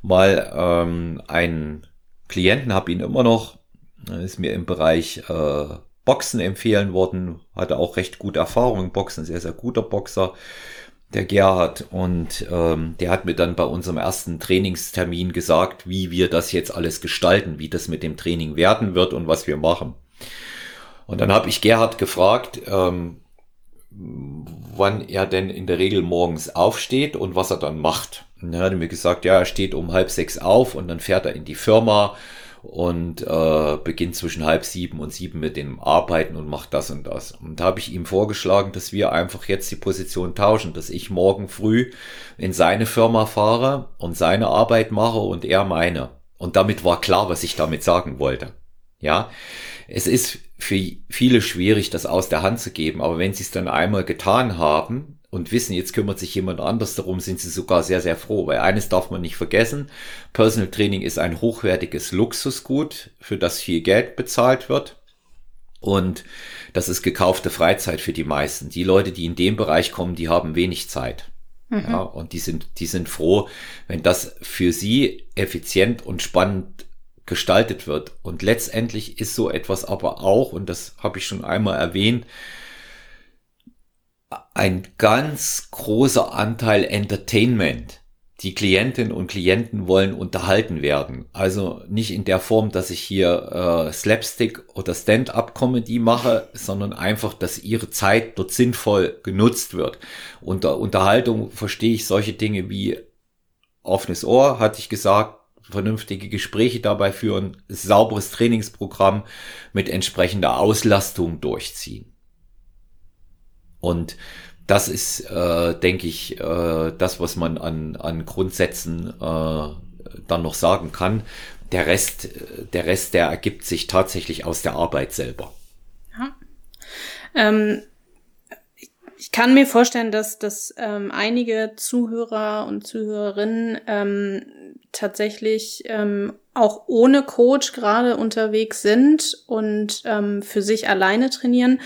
mal ähm, einen Klienten, habe ihn immer noch, ist mir im Bereich äh, Boxen empfehlen worden, hatte auch recht gute Erfahrungen im Boxen, sehr, sehr guter Boxer, der Gerhard. Und ähm, der hat mir dann bei unserem ersten Trainingstermin gesagt, wie wir das jetzt alles gestalten, wie das mit dem Training werden wird und was wir machen. Und dann habe ich Gerhard gefragt, ähm, wann er denn in der Regel morgens aufsteht und was er dann macht. Und dann hat er mir gesagt, ja, er steht um halb sechs auf und dann fährt er in die Firma und äh, beginnt zwischen halb sieben und sieben mit dem Arbeiten und macht das und das. Und da habe ich ihm vorgeschlagen, dass wir einfach jetzt die Position tauschen, dass ich morgen früh in seine Firma fahre und seine Arbeit mache und er meine. Und damit war klar, was ich damit sagen wollte. Ja, es ist für viele schwierig, das aus der Hand zu geben, aber wenn sie es dann einmal getan haben und wissen, jetzt kümmert sich jemand anders darum, sind sie sogar sehr, sehr froh, weil eines darf man nicht vergessen, Personal Training ist ein hochwertiges Luxusgut, für das viel Geld bezahlt wird. Und das ist gekaufte Freizeit für die meisten. Die Leute, die in dem Bereich kommen, die haben wenig Zeit. Mhm. Ja, und die sind, die sind froh, wenn das für sie effizient und spannend gestaltet wird. Und letztendlich ist so etwas aber auch, und das habe ich schon einmal erwähnt, ein ganz großer Anteil Entertainment. Die Klientinnen und Klienten wollen unterhalten werden. Also nicht in der Form, dass ich hier äh, Slapstick oder Stand-up-Comedy mache, sondern einfach, dass ihre Zeit dort sinnvoll genutzt wird. Unter Unterhaltung verstehe ich solche Dinge wie offenes Ohr, hatte ich gesagt, vernünftige Gespräche dabei führen, sauberes Trainingsprogramm mit entsprechender Auslastung durchziehen. Und das ist, äh, denke ich, äh, das, was man an, an Grundsätzen äh, dann noch sagen kann. Der Rest, der Rest, der ergibt sich tatsächlich aus der Arbeit selber. Ja. Ähm, ich kann mir vorstellen, dass, dass ähm, einige Zuhörer und Zuhörerinnen ähm, tatsächlich ähm, auch ohne Coach gerade unterwegs sind und ähm, für sich alleine trainieren.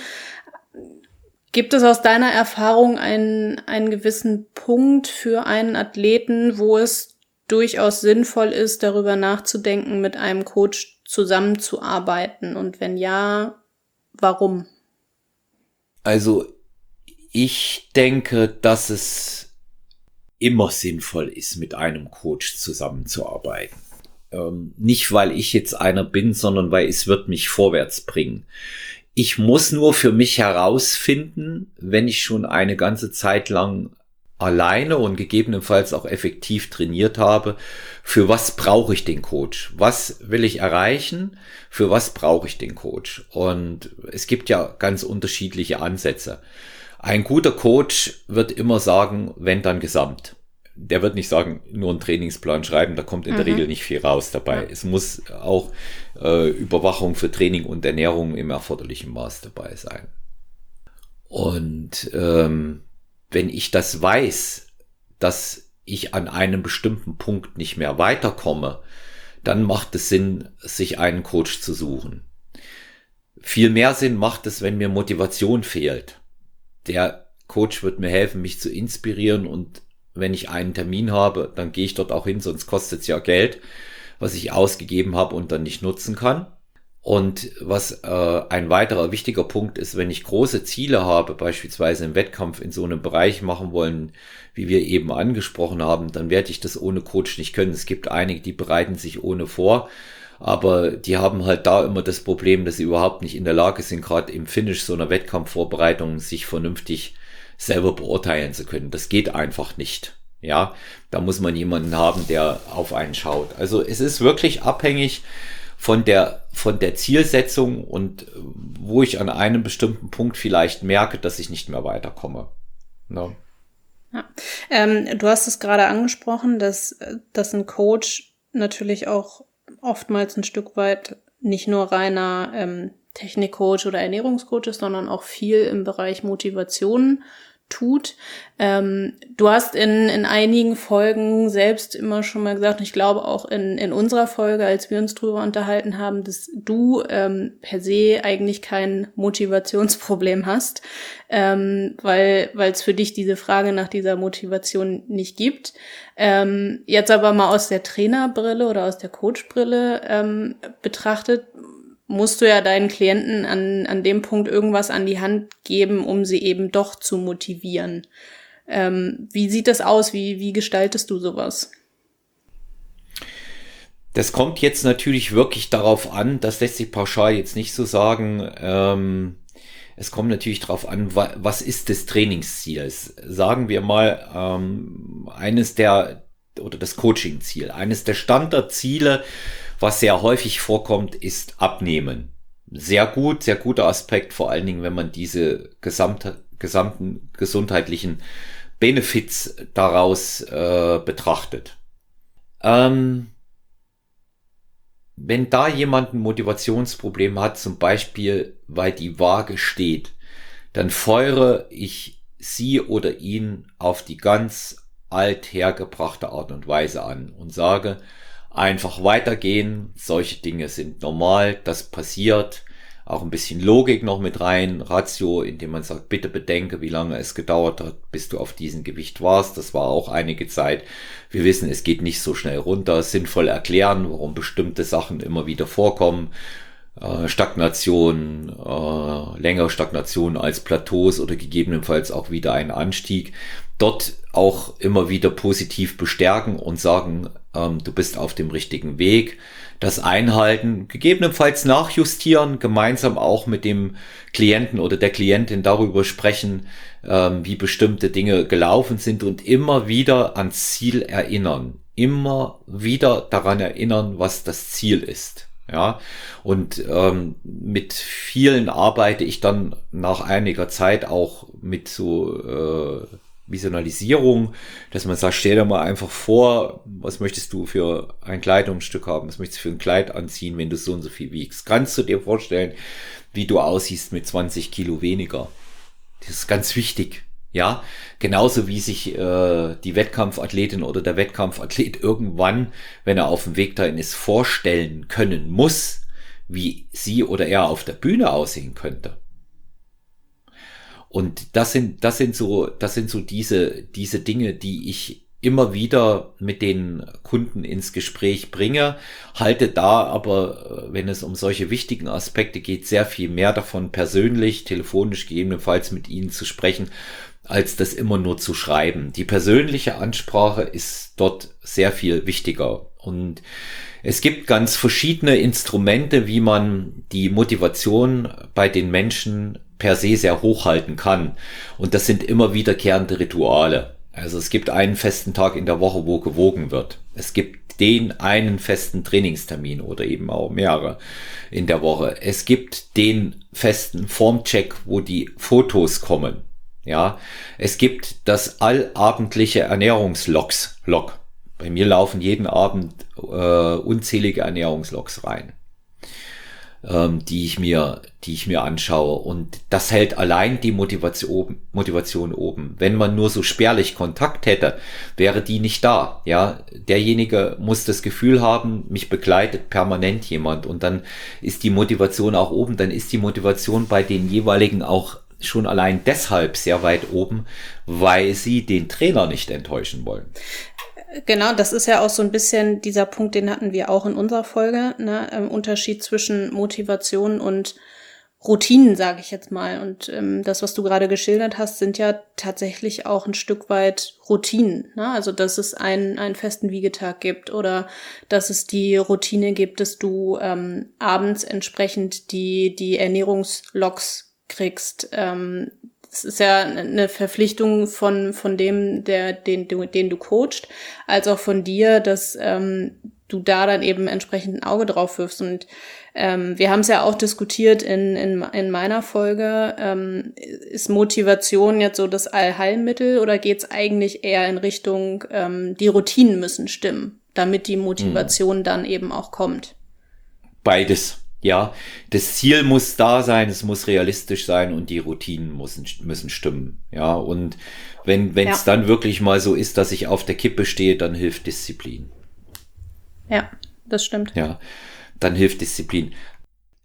Gibt es aus deiner Erfahrung einen, einen gewissen Punkt für einen Athleten, wo es durchaus sinnvoll ist, darüber nachzudenken, mit einem Coach zusammenzuarbeiten? Und wenn ja, warum? Also ich denke, dass es immer sinnvoll ist, mit einem Coach zusammenzuarbeiten. Ähm, nicht, weil ich jetzt einer bin, sondern weil es wird mich vorwärts bringen. Ich muss nur für mich herausfinden, wenn ich schon eine ganze Zeit lang alleine und gegebenenfalls auch effektiv trainiert habe, für was brauche ich den Coach? Was will ich erreichen? Für was brauche ich den Coach? Und es gibt ja ganz unterschiedliche Ansätze. Ein guter Coach wird immer sagen, wenn dann gesamt. Der wird nicht sagen, nur einen Trainingsplan schreiben, da kommt in mhm. der Regel nicht viel raus dabei. Ja. Es muss auch äh, Überwachung für Training und Ernährung im erforderlichen Maß dabei sein. Und ähm, wenn ich das weiß, dass ich an einem bestimmten Punkt nicht mehr weiterkomme, dann macht es Sinn, sich einen Coach zu suchen. Viel mehr Sinn macht es, wenn mir Motivation fehlt der Coach wird mir helfen, mich zu inspirieren und wenn ich einen Termin habe, dann gehe ich dort auch hin, sonst kostet es ja Geld, was ich ausgegeben habe und dann nicht nutzen kann. Und was äh, ein weiterer wichtiger Punkt ist, wenn ich große Ziele habe, beispielsweise im Wettkampf in so einem Bereich machen wollen, wie wir eben angesprochen haben, dann werde ich das ohne Coach nicht können. Es gibt einige, die bereiten sich ohne vor aber die haben halt da immer das Problem, dass sie überhaupt nicht in der Lage sind, gerade im Finish so einer Wettkampfvorbereitung sich vernünftig selber beurteilen zu können. Das geht einfach nicht. Ja, da muss man jemanden haben, der auf einen schaut. Also es ist wirklich abhängig von der, von der Zielsetzung und wo ich an einem bestimmten Punkt vielleicht merke, dass ich nicht mehr weiterkomme. No. Ne? Ja. Ähm, du hast es gerade angesprochen, dass, dass ein Coach natürlich auch oftmals ein Stück weit nicht nur reiner ähm, Technikcoach oder Ernährungscoach ist, sondern auch viel im Bereich Motivation tut. Ähm, du hast in, in einigen Folgen selbst immer schon mal gesagt, ich glaube auch in, in unserer Folge, als wir uns drüber unterhalten haben, dass du ähm, per se eigentlich kein Motivationsproblem hast, ähm, weil es für dich diese Frage nach dieser Motivation nicht gibt. Ähm, jetzt aber mal aus der Trainerbrille oder aus der Coachbrille ähm, betrachtet, musst du ja deinen Klienten an, an dem Punkt irgendwas an die Hand geben, um sie eben doch zu motivieren. Ähm, wie sieht das aus? Wie, wie gestaltest du sowas? Das kommt jetzt natürlich wirklich darauf an, das lässt sich pauschal jetzt nicht so sagen. Ähm, es kommt natürlich darauf an, was ist das Trainingsziel? Sagen wir mal, ähm, eines der, oder das Coaching-Ziel, eines der Standardziele, was sehr häufig vorkommt, ist Abnehmen. Sehr gut, sehr guter Aspekt, vor allen Dingen, wenn man diese gesamte, gesamten gesundheitlichen Benefits daraus äh, betrachtet. Ähm, wenn da jemand ein Motivationsproblem hat, zum Beispiel weil die Waage steht, dann feuere ich sie oder ihn auf die ganz althergebrachte Art und Weise an und sage, einfach weitergehen. Solche Dinge sind normal, das passiert. Auch ein bisschen Logik noch mit rein, Ratio, indem man sagt, bitte bedenke, wie lange es gedauert hat, bis du auf diesem Gewicht warst. Das war auch einige Zeit. Wir wissen, es geht nicht so schnell runter. Sinnvoll erklären, warum bestimmte Sachen immer wieder vorkommen. Äh, Stagnation, äh, längere Stagnation als Plateaus oder gegebenenfalls auch wieder ein Anstieg. Dort auch immer wieder positiv bestärken und sagen, ähm, du bist auf dem richtigen Weg. Das Einhalten, gegebenenfalls nachjustieren, gemeinsam auch mit dem Klienten oder der Klientin darüber sprechen, ähm, wie bestimmte Dinge gelaufen sind und immer wieder ans Ziel erinnern. Immer wieder daran erinnern, was das Ziel ist. Ja, und ähm, mit vielen arbeite ich dann nach einiger Zeit auch mit so äh, Visualisierung, dass man sagt, stell dir mal einfach vor, was möchtest du für ein Kleidungsstück haben, was möchtest du für ein Kleid anziehen, wenn du so und so viel wiegst. Kannst du dir vorstellen, wie du aussiehst mit 20 Kilo weniger? Das ist ganz wichtig. Ja, genauso wie sich äh, die Wettkampfathletin oder der Wettkampfathlet irgendwann, wenn er auf dem Weg dahin ist, vorstellen können muss, wie sie oder er auf der Bühne aussehen könnte. Und das sind, das sind so, das sind so diese, diese Dinge, die ich immer wieder mit den Kunden ins Gespräch bringe, halte da aber, äh, wenn es um solche wichtigen Aspekte geht, sehr viel mehr davon persönlich, telefonisch gegebenenfalls mit ihnen zu sprechen, als das immer nur zu schreiben. Die persönliche Ansprache ist dort sehr viel wichtiger. Und es gibt ganz verschiedene Instrumente, wie man die Motivation bei den Menschen per se sehr hochhalten kann. Und das sind immer wiederkehrende Rituale. Also es gibt einen festen Tag in der Woche, wo gewogen wird. Es gibt den einen festen Trainingstermin oder eben auch mehrere in der Woche. Es gibt den festen Formcheck, wo die Fotos kommen. Ja, es gibt das allabendliche Ernährungslogs, Log. Bei mir laufen jeden Abend äh, unzählige Ernährungslogs rein ähm, die ich mir, die ich mir anschaue. Und das hält allein die Motivation, Motivation oben. Wenn man nur so spärlich Kontakt hätte, wäre die nicht da. Ja, derjenige muss das Gefühl haben, mich begleitet permanent jemand und dann ist die Motivation auch oben. Dann ist die Motivation bei den jeweiligen auch schon allein deshalb sehr weit oben, weil sie den Trainer nicht enttäuschen wollen. Genau, das ist ja auch so ein bisschen dieser Punkt, den hatten wir auch in unserer Folge, ne? Ähm, Unterschied zwischen Motivation und Routinen, sage ich jetzt mal. Und ähm, das, was du gerade geschildert hast, sind ja tatsächlich auch ein Stück weit Routinen. Ne? Also, dass es einen, einen festen Wiegetag gibt oder dass es die Routine gibt, dass du ähm, abends entsprechend die, die Ernährungslogs kriegst, ähm, es ist ja eine Verpflichtung von, von dem, der, den, den du coachst, als auch von dir, dass ähm, du da dann eben entsprechend ein Auge drauf wirfst. Und ähm, wir haben es ja auch diskutiert in, in, in meiner Folge. Ähm, ist Motivation jetzt so das Allheilmittel oder geht es eigentlich eher in Richtung, ähm, die Routinen müssen stimmen, damit die Motivation hm. dann eben auch kommt? Beides. Ja, das Ziel muss da sein, es muss realistisch sein und die Routinen müssen, müssen stimmen. Ja, und wenn es ja. dann wirklich mal so ist, dass ich auf der Kippe stehe, dann hilft Disziplin. Ja, das stimmt. Ja, dann hilft Disziplin.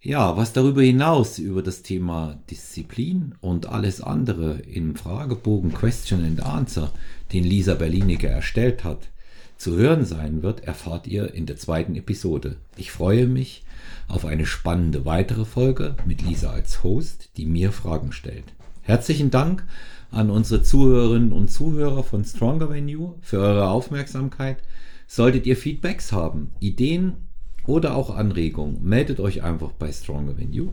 Ja, was darüber hinaus über das Thema Disziplin und alles andere im Fragebogen Question and Answer, den Lisa Berliniger erstellt hat, zu hören sein wird, erfahrt ihr in der zweiten Episode. Ich freue mich, auf eine spannende weitere Folge mit Lisa als Host, die mir Fragen stellt. Herzlichen Dank an unsere Zuhörerinnen und Zuhörer von Stronger Venue für eure Aufmerksamkeit. Solltet ihr Feedbacks haben, Ideen oder auch Anregungen, meldet euch einfach bei Stronger Venue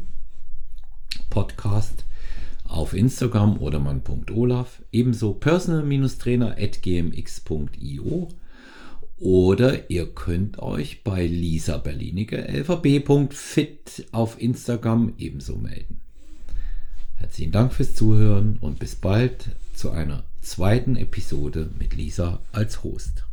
Podcast auf Instagram oder man.olaf, ebenso personal-trainer at gmx.io oder ihr könnt euch bei Lisa Berlinige lvb.fit auf Instagram ebenso melden. Herzlichen Dank fürs Zuhören und bis bald zu einer zweiten Episode mit Lisa als Host.